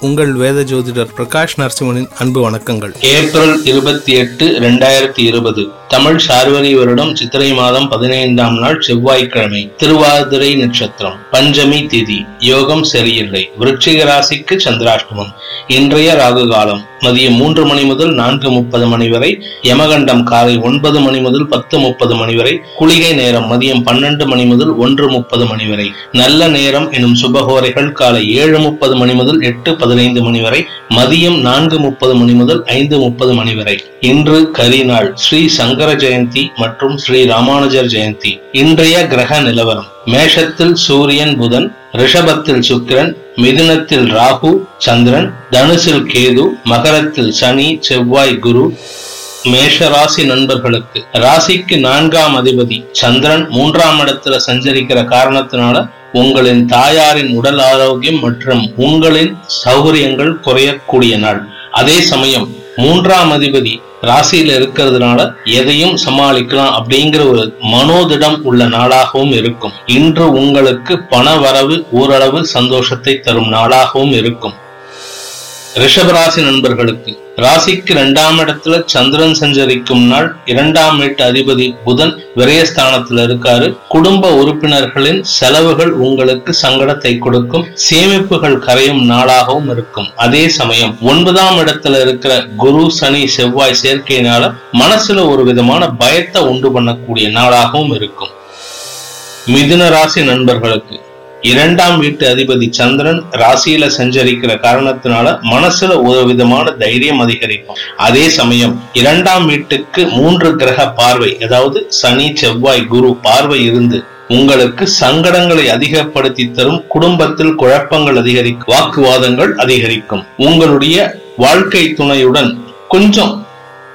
உங்கள் வேத ஜோதிடர் பிரகாஷ் நரசிம்மனின் அன்பு வணக்கங்கள். ஏப்ரல் இருபத்தி எட்டு இரண்டாயிரத்தி இருபது. தமிழ் சார்வரி வருடம் சித்திரை மாதம் பதினைந்தாம் நாள் செவ்வாய்க்கிழமை திருவாதிரை நட்சத்திரம் பஞ்சமி திதி. யோகம் சரியில்லை. விருச்சிக ராசிக்கு சந்திராஷ்டமம். இன்றைய ராகு காலம் மதியம் மூன்று மணி முதல் நான்கு முப்பது மணி வரை யமகண்டம் காலை ஒன்பது மணி முதல் பத்து முப்பது மணி வரை குளிகை நேரம் மதியம் பன்னெண்டு மணி முதல் ஒன்று முப்பது மணி வரை. நல்ல நேரம் எனும் சுபகோரைகள் காலை ஏழு முப்பது மணி முதல் எட்டு பதினைந்து மணி வரை மதியம் நான்கு முப்பது மணி முதல் ஐந்து முப்பது மணி வரை. இன்று கரிநாள் ஸ்ரீ சங்கர ஜெயந்தி மற்றும் ஸ்ரீ ராமானுஜர் ஜெயந்தி. இன்றைய கிரக நிலவரம். மேஷத்தில் சூரியன் புதன் ரிஷபத்தில் சுக்கிரன் மிதுனத்தில் ராகு சந்திரன் தனுசில் கேது மகரத்தில் சனி செவ்வாய் குரு மேஷ ராசி நண்பர்களுக்கு. ராசிக்கு நான்காம் அதிபதி சந்திரன் மூன்றாம் இடத்துல சஞ்சரிக்கிற காரணத்தினால உங்களின் தாயாரின் உடல் ஆரோக்கியம் மற்றும் உங்களின் சௌகரியங்கள் குறையக்கூடிய நாள். அதே சமயம் மூன்றாம் அதிபதி ராசியில இருக்கிறதுனால எதையும் சமாளிக்கலாம் அப்படிங்கிற ஒரு மனோதிடம் உள்ள நாளாகவும் இருக்கும். இன்று உங்களுக்கு பண வரவு ஓரளவு சந்தோஷத்தை தரும் நாளாகவும் இருக்கும். ரிஷபராசி நண்பர்களுக்கு ராசிக்கு இரண்டாம் இடத்துல சந்திரன் சஞ்சரிக்கும் நாள் இரண்டாம் வீட்டு அதிபதி புதன் விரயஸ்தானத்துல இருக்காரு. குடும்ப உறுப்பினர்களின் செலவுகள் உங்களுக்கு சங்கடத்தை கொடுக்கும். சேமிப்புகள் கரையும் நாளாகவும் இருக்கும். அதே சமயம் ஒன்பதாம் இடத்துல இருக்கிற குரு சனி செவ்வாய் சேர்க்கையினால மனசுல ஒரு விதமான பயத்தை உண்டு பண்ணக்கூடிய நாளாகவும் இருக்கும். மிதுன ராசி நண்பர்களுக்கு இரண்டாம் வீட்டு அதிபதி சந்திரன் ராசியில சஞ்சரிக்கிற காரணத்தினால மனசுல ஒரு விதமான தைரியம் அதிகரிக்கும். அதே சமயம் இரண்டாம் வீட்டுக்கு மூன்று கிரக பார்வை அதாவது சனி செவ்வாய் குரு பார்வை இருந்து உங்களுக்கு சங்கடங்களை அதிகப்படுத்தி தரும் குடும்பத்தில் குழப்பங்கள் அதிகரிக்கும் வாக்குவாதங்கள் அதிகரிக்கும். உங்களுடைய வாழ்க்கை துணையுடன் கொஞ்சம்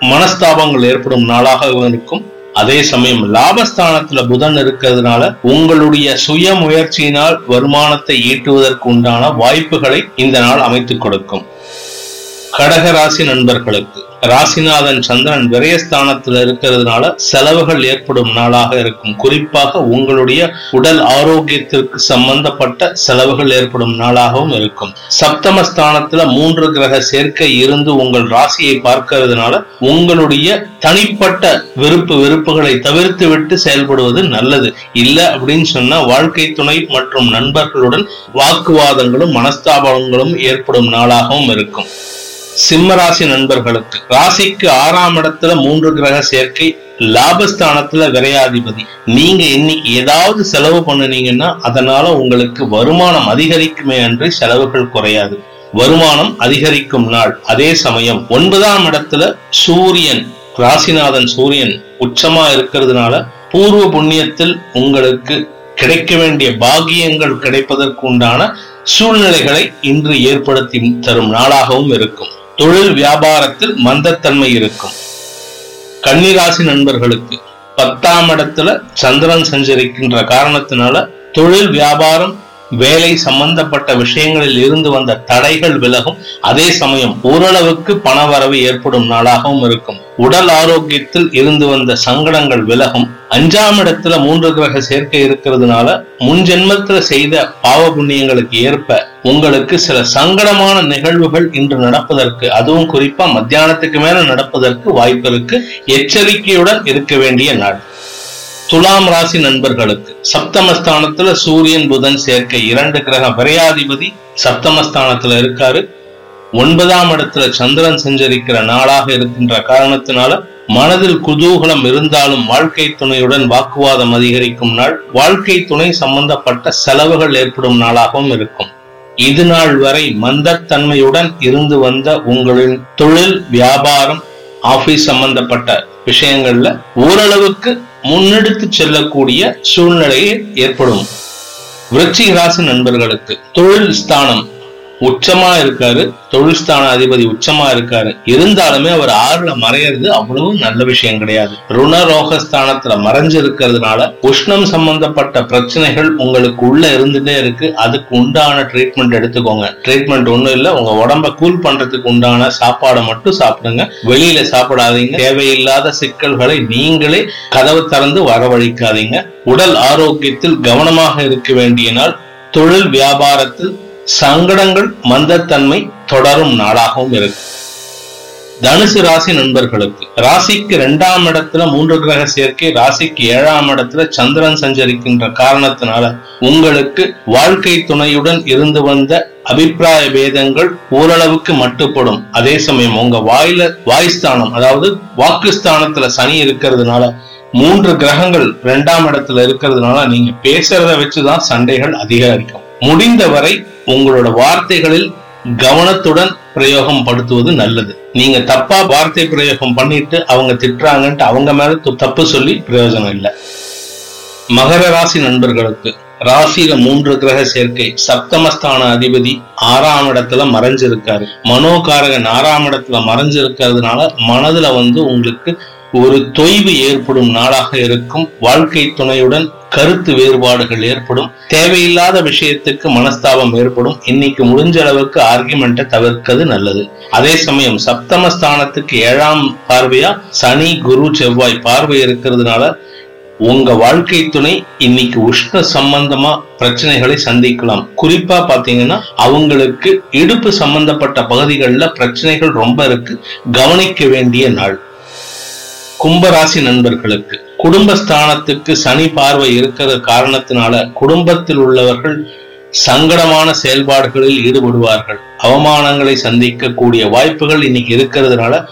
மனஸ்தாபங்கள் ஏற்படும் நாளாக இருக்கும். அதே சமயம் லாபஸ்தானத்துல புதன் இருக்கிறதுனால உங்களுடைய சுய முயற்சியினால் வருமானத்தை ஈட்டுவதற்கு உண்டான வாய்ப்புகளை இந்த நாள் அமைத்துக் கொடுக்கும். கடக ராசி நண்பர்களுக்கு ராசிநாதன் சந்திரன் விரயஸ்தானத்தில் இருக்கிறதுனால செலவுகள் ஏற்படும் நாளாக இருக்கும். குறிப்பாக உங்களுடைய உடல் ஆரோக்கியத்திற்கு சம்பந்தப்பட்ட செலவுகள் ஏற்படும் நாளாகவும் இருக்கும். சப்தமஸ்தானத்துல மூன்று கிரக சேர்க்கை இருந்து உங்கள் ராசியை பார்க்கிறதுனால உங்களுடைய தனிப்பட்ட விருப்பு வெறுப்புகளை தவிர்த்து விட்டு செயல்படுவது நல்லது. இல்ல அப்படின்னு சொன்னா வாழ்க்கை துணை மற்றும் நண்பர்களுடன் வாக்குவாதங்களும் மனஸ்தாபங்களும் ஏற்படும் நாளாகவும் இருக்கும். சிம்மராசி நண்பர்களுக்கு. ராசிக்கு ஆறாம் இடத்துல மூன்று கிரக சேர்க்கை லாபஸ்தானத்துல விரையாதிபதி. நீங்க இன்னைக்கு ஏதாவது செலவு பண்ணுனீங்கன்னா அதனால உங்களுக்கு வருமானம் அதிகரிக்குமே அன்று செலவுகள் குறையாது. வருமானம் அதிகரிக்கும் நாள். அதே சமயம் ஒன்பதாம் இடத்துல சூரியன் ராசிநாதன் சூரியன் உச்சமா இருக்கிறதுனால பூர்வ புண்ணியத்தில் உங்களுக்கு கிடைக்க வேண்டிய பாகியங்கள் கிடைப்பதற்கு உண்டான சூழ்நிலைகளை இன்று ஏற்படுத்தி தரும் நாளாகவும் இருக்கும். தொழில் வியாபாரத்தில் மந்தத்தன்மை இருக்கும். கன்னிராசி நண்பர்களுக்கு பத்தாம் இடத்துல சந்திரன் சஞ்சரிக்கின்ற காரணத்தினால தொழில் வியாபாரம் வேலை சம்பந்தப்பட்ட விஷயங்களில் இருந்து வந்த தடைகள் விலகும். அதே சமயம் ஓரளவுக்கு பண வரவு ஏற்படும் நாளாகவும் இருக்கும். உடல் ஆரோக்கியத்தில் இருந்து வந்த சங்கடங்கள் விலகும். அஞ்சாம் இடத்துல மூன்று கிரக சேர்க்கை இருக்கிறதுனால முன் ஜென்மத்துல செய்த பாவ புண்ணியங்களுக்கு ஏற்ப உங்களுக்கு சில சங்கடமான நிகழ்வுகள் இன்று நடப்பதற்கு அதுவும் குறிப்பா மத்தியானத்துக்கு மேல நடப்பதற்கு வாய்ப்பு இருக்கு. எச்சரிக்கையுடன் இருக்க வேண்டிய நாள். துலாம் ராசி நண்பர்களுக்கு சப்தமஸ்தானத்துல சூரியன் புதன் சேர்க்கை இரண்டு கிரக விரையாதிபதி சப்தமஸ்தானத்துல இருக்காரு. ஒன்பதாம் இடத்துல சந்திரன் சஞ்சரிக்கிற நாளாக இருக்கின்ற காரணத்தினால மனதில் குதூகலம் இருந்தாலும் வாழ்க்கை துணையுடன் வாக்குவாதம் அதிகரிக்கும் நாள். வாழ்க்கை துணை சம்பந்தப்பட்ட செலவுகள் ஏற்படும் நாளாகவும் இருக்கும். இது நாள் வரை மந்தத்தன்மையுடன் இருந்து வந்த உங்களின் தொழில் வியாபாரம் ஆபீஸ் சம்பந்தப்பட்ட விஷயங்கள்ல ஓரளவுக்கு முன்னெடுத்து செல்லக்கூடிய சூழ்நிலையை ஏற்படும். விருச்சிக ராசி நண்பர்களுக்கு தொழில் ஸ்தானம் உச்சமா இருக்காரு தொழில் ஸ்தான அதிபதி உச்சமா இருக்காரு. இருந்தாலுமே அவர் ஆறுல மறையிறது அவ்வளவு நல்ல விஷயம் கிடையாது. ருணரோக ஸ்தானத்துல மறைஞ்சு இருக்கிறதுனால உஷ்ணம் சம்பந்தப்பட்ட பிரச்சனைகள் உங்களுக்கு உள்ள இருந்துட்டே இருக்கு. அதுக்கு உண்டான ட்ரீட்மெண்ட் எடுத்துக்கோங்க. ட்ரீட்மெண்ட் ஒண்ணும் இல்ல உங்க உடம்ப கூல் பண்றதுக்கு உண்டான சாப்பாடை மட்டும் சாப்பிடுங்க. வெளியில சாப்பிடாதீங்க. தேவையில்லாத சிக்கல்களை நீங்களே கதவு திறந்து வரவழைக்காதீங்க. உடல் ஆரோக்கியத்தில் கவனமாக இருக்க வேண்டிய நாள் தொழில் வியாபாரத்தில் சங்கடங்கள் மந்தத்தன்மை தொடரும் நாளாகவும் இருக்கு. தனுசு ராசி நண்பர்களுக்கு ராசிக்கு இரண்டாம் இடத்துல மூன்று கிரக சேர்க்கை ராசிக்கு ஏழாம் இடத்துல சந்திரன் சஞ்சரிக்கின்ற காரணத்தினால உங்களுக்கு வாழ்க்கை துணையுடன் இருந்து வந்த அபிப்பிராய பேதங்கள் ஓரளவுக்கு மட்டுப்படும். அதே சமயம் உங்க வாயில வாய்ஸ்தானம் அதாவது வாக்குஸ்தானத்துல சனி இருக்கிறதுனால மூன்று கிரகங்கள் இரண்டாம் இடத்துல இருக்கிறதுனால நீங்க பேசுறத வச்சுதான் சண்டைகள் அதிகரிக்கும். முடிந்தவரை உங்களோட வார்த்தைகளில் கவனத்துடன் பிரயோகம் படுத்துவது நல்லது. நீங்க தப்பா வார்த்தை பிரயோகம் பண்ணிட்டு அவங்க திட்டுறாங்கன்ட்டு அவங்க மேல தப்பு சொல்லி பிரயோஜனம் இல்லை. மகர ராசி நண்பர்களுக்கு ராசியில மூன்று கிரக சேர்க்கை சப்தமஸ்தான அதிபதி ஆறாம் இடத்துல மறைஞ்சிருக்காரு. மனோகாரகன் ஆறாம் இடத்துல மறைஞ்சிருக்கிறதுனால மனதுல வந்து உங்களுக்கு ஒரு தொய்வு ஏற்படும் நாளாக இருக்கும். வாழ்க்கை துணையுடன் கருத்து வேறுபாடுகள் ஏற்படும். தேவையில்லாத விஷயத்துக்கு மனஸ்தாபம் ஏற்படும். இன்னைக்கு முடிஞ்ச அளவுக்கு ஆர்குமெண்ட்டை தவிர்க்கிறது நல்லது. அதே சமயம் சப்தமஸ்தானத்துக்கு ஏழாம் பார்வையா சனி குரு செவ்வாய் பார்வை இருக்கிறதுனால உங்க வாழ்க்கை துணை இன்னைக்கு உஷ்ண சம்பந்தமா பிரச்சனைகளை சந்திக்கலாம். குறிப்பா பாத்தீங்கன்னா அவங்களுக்கு இடுப்பு சம்பந்தப்பட்ட பகுதிகளில் பிரச்சனைகள் ரொம்ப இருக்கு. கவனிக்க வேண்டிய நாள். கும்பராசி நண்பர்களுக்கு. குடும்பஸ்தானத்துக்கு சனி பார்வை இருக்கிற காரணத்தினால குடும்பத்தில் உள்ளவர்கள் சங்கடமான செயல்பாடுகளில் ஈடுபடுவார்கள். அவமானங்களை சந்திக்கக்கூடிய வாய்ப்புகள் இன்னைக்கு இருக்கிறதுனால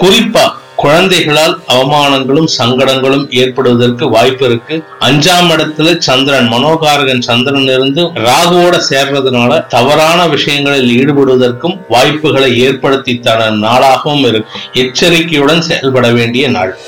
குறிப்பா குழந்தைகளால் அவமானங்களும் சங்கடங்களும் ஏற்படுவதற்கு வாய்ப்பு இருக்கு. அஞ்சாம் இடத்துல சந்திரன் மனோகாரகன் சந்திரன் இருந்து ராகுவோட சேர்றதுனால தவறான விஷயங்களில் ஈடுபடுவதற்கும் வாய்ப்புகளை ஏற்படுத்தி தர நாளாகவும் இருக்கும் எச்சரிக்கையுடன் செயல்பட வேண்டிய நாள்.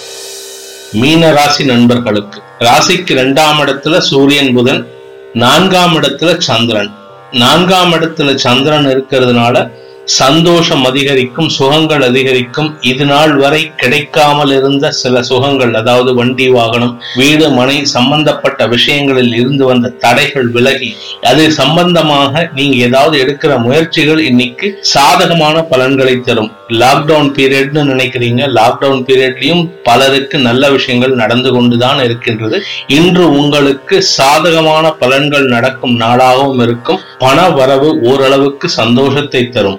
மீன ராசி நண்பர்களுக்கு. ராசிக்கு இரண்டாம் இடத்துல சூரியன் புதன். நான்காம் இடத்துல சந்திரன். நான்காம் இடத்துல சந்திரன் இருக்கிறதுனால சந்தோஷம் அதிகரிக்கும் சுகங்கள் அதிகரிக்கும். இது நாள் வரை கிடைக்காமல் இருந்த சில சுகங்கள் அதாவது வண்டி வாகனம் வீடு மனை சம்பந்தப்பட்ட விஷயங்களில் இருந்து வந்த தடைகள் விலகி அது சம்பந்தமாக நீங்க ஏதாவது எடுக்கிற முயற்சிகள் இன்னைக்கு சாதகமான பலன்களை தரும். லாக்டவுன் பீரியட்னு நினைக்கிறீங்க. லாக்டவுன் பீரியட்லயும் பலருக்கு நல்ல விஷயங்கள் நடந்து கொண்டுதான் இருக்கின்றது. இன்று உங்களுக்கு சாதகமான பலன்கள் நடக்கும் நாளாகவும் இருக்கும். பண வரவு ஓரளவுக்கு சந்தோஷத்தை தரும்.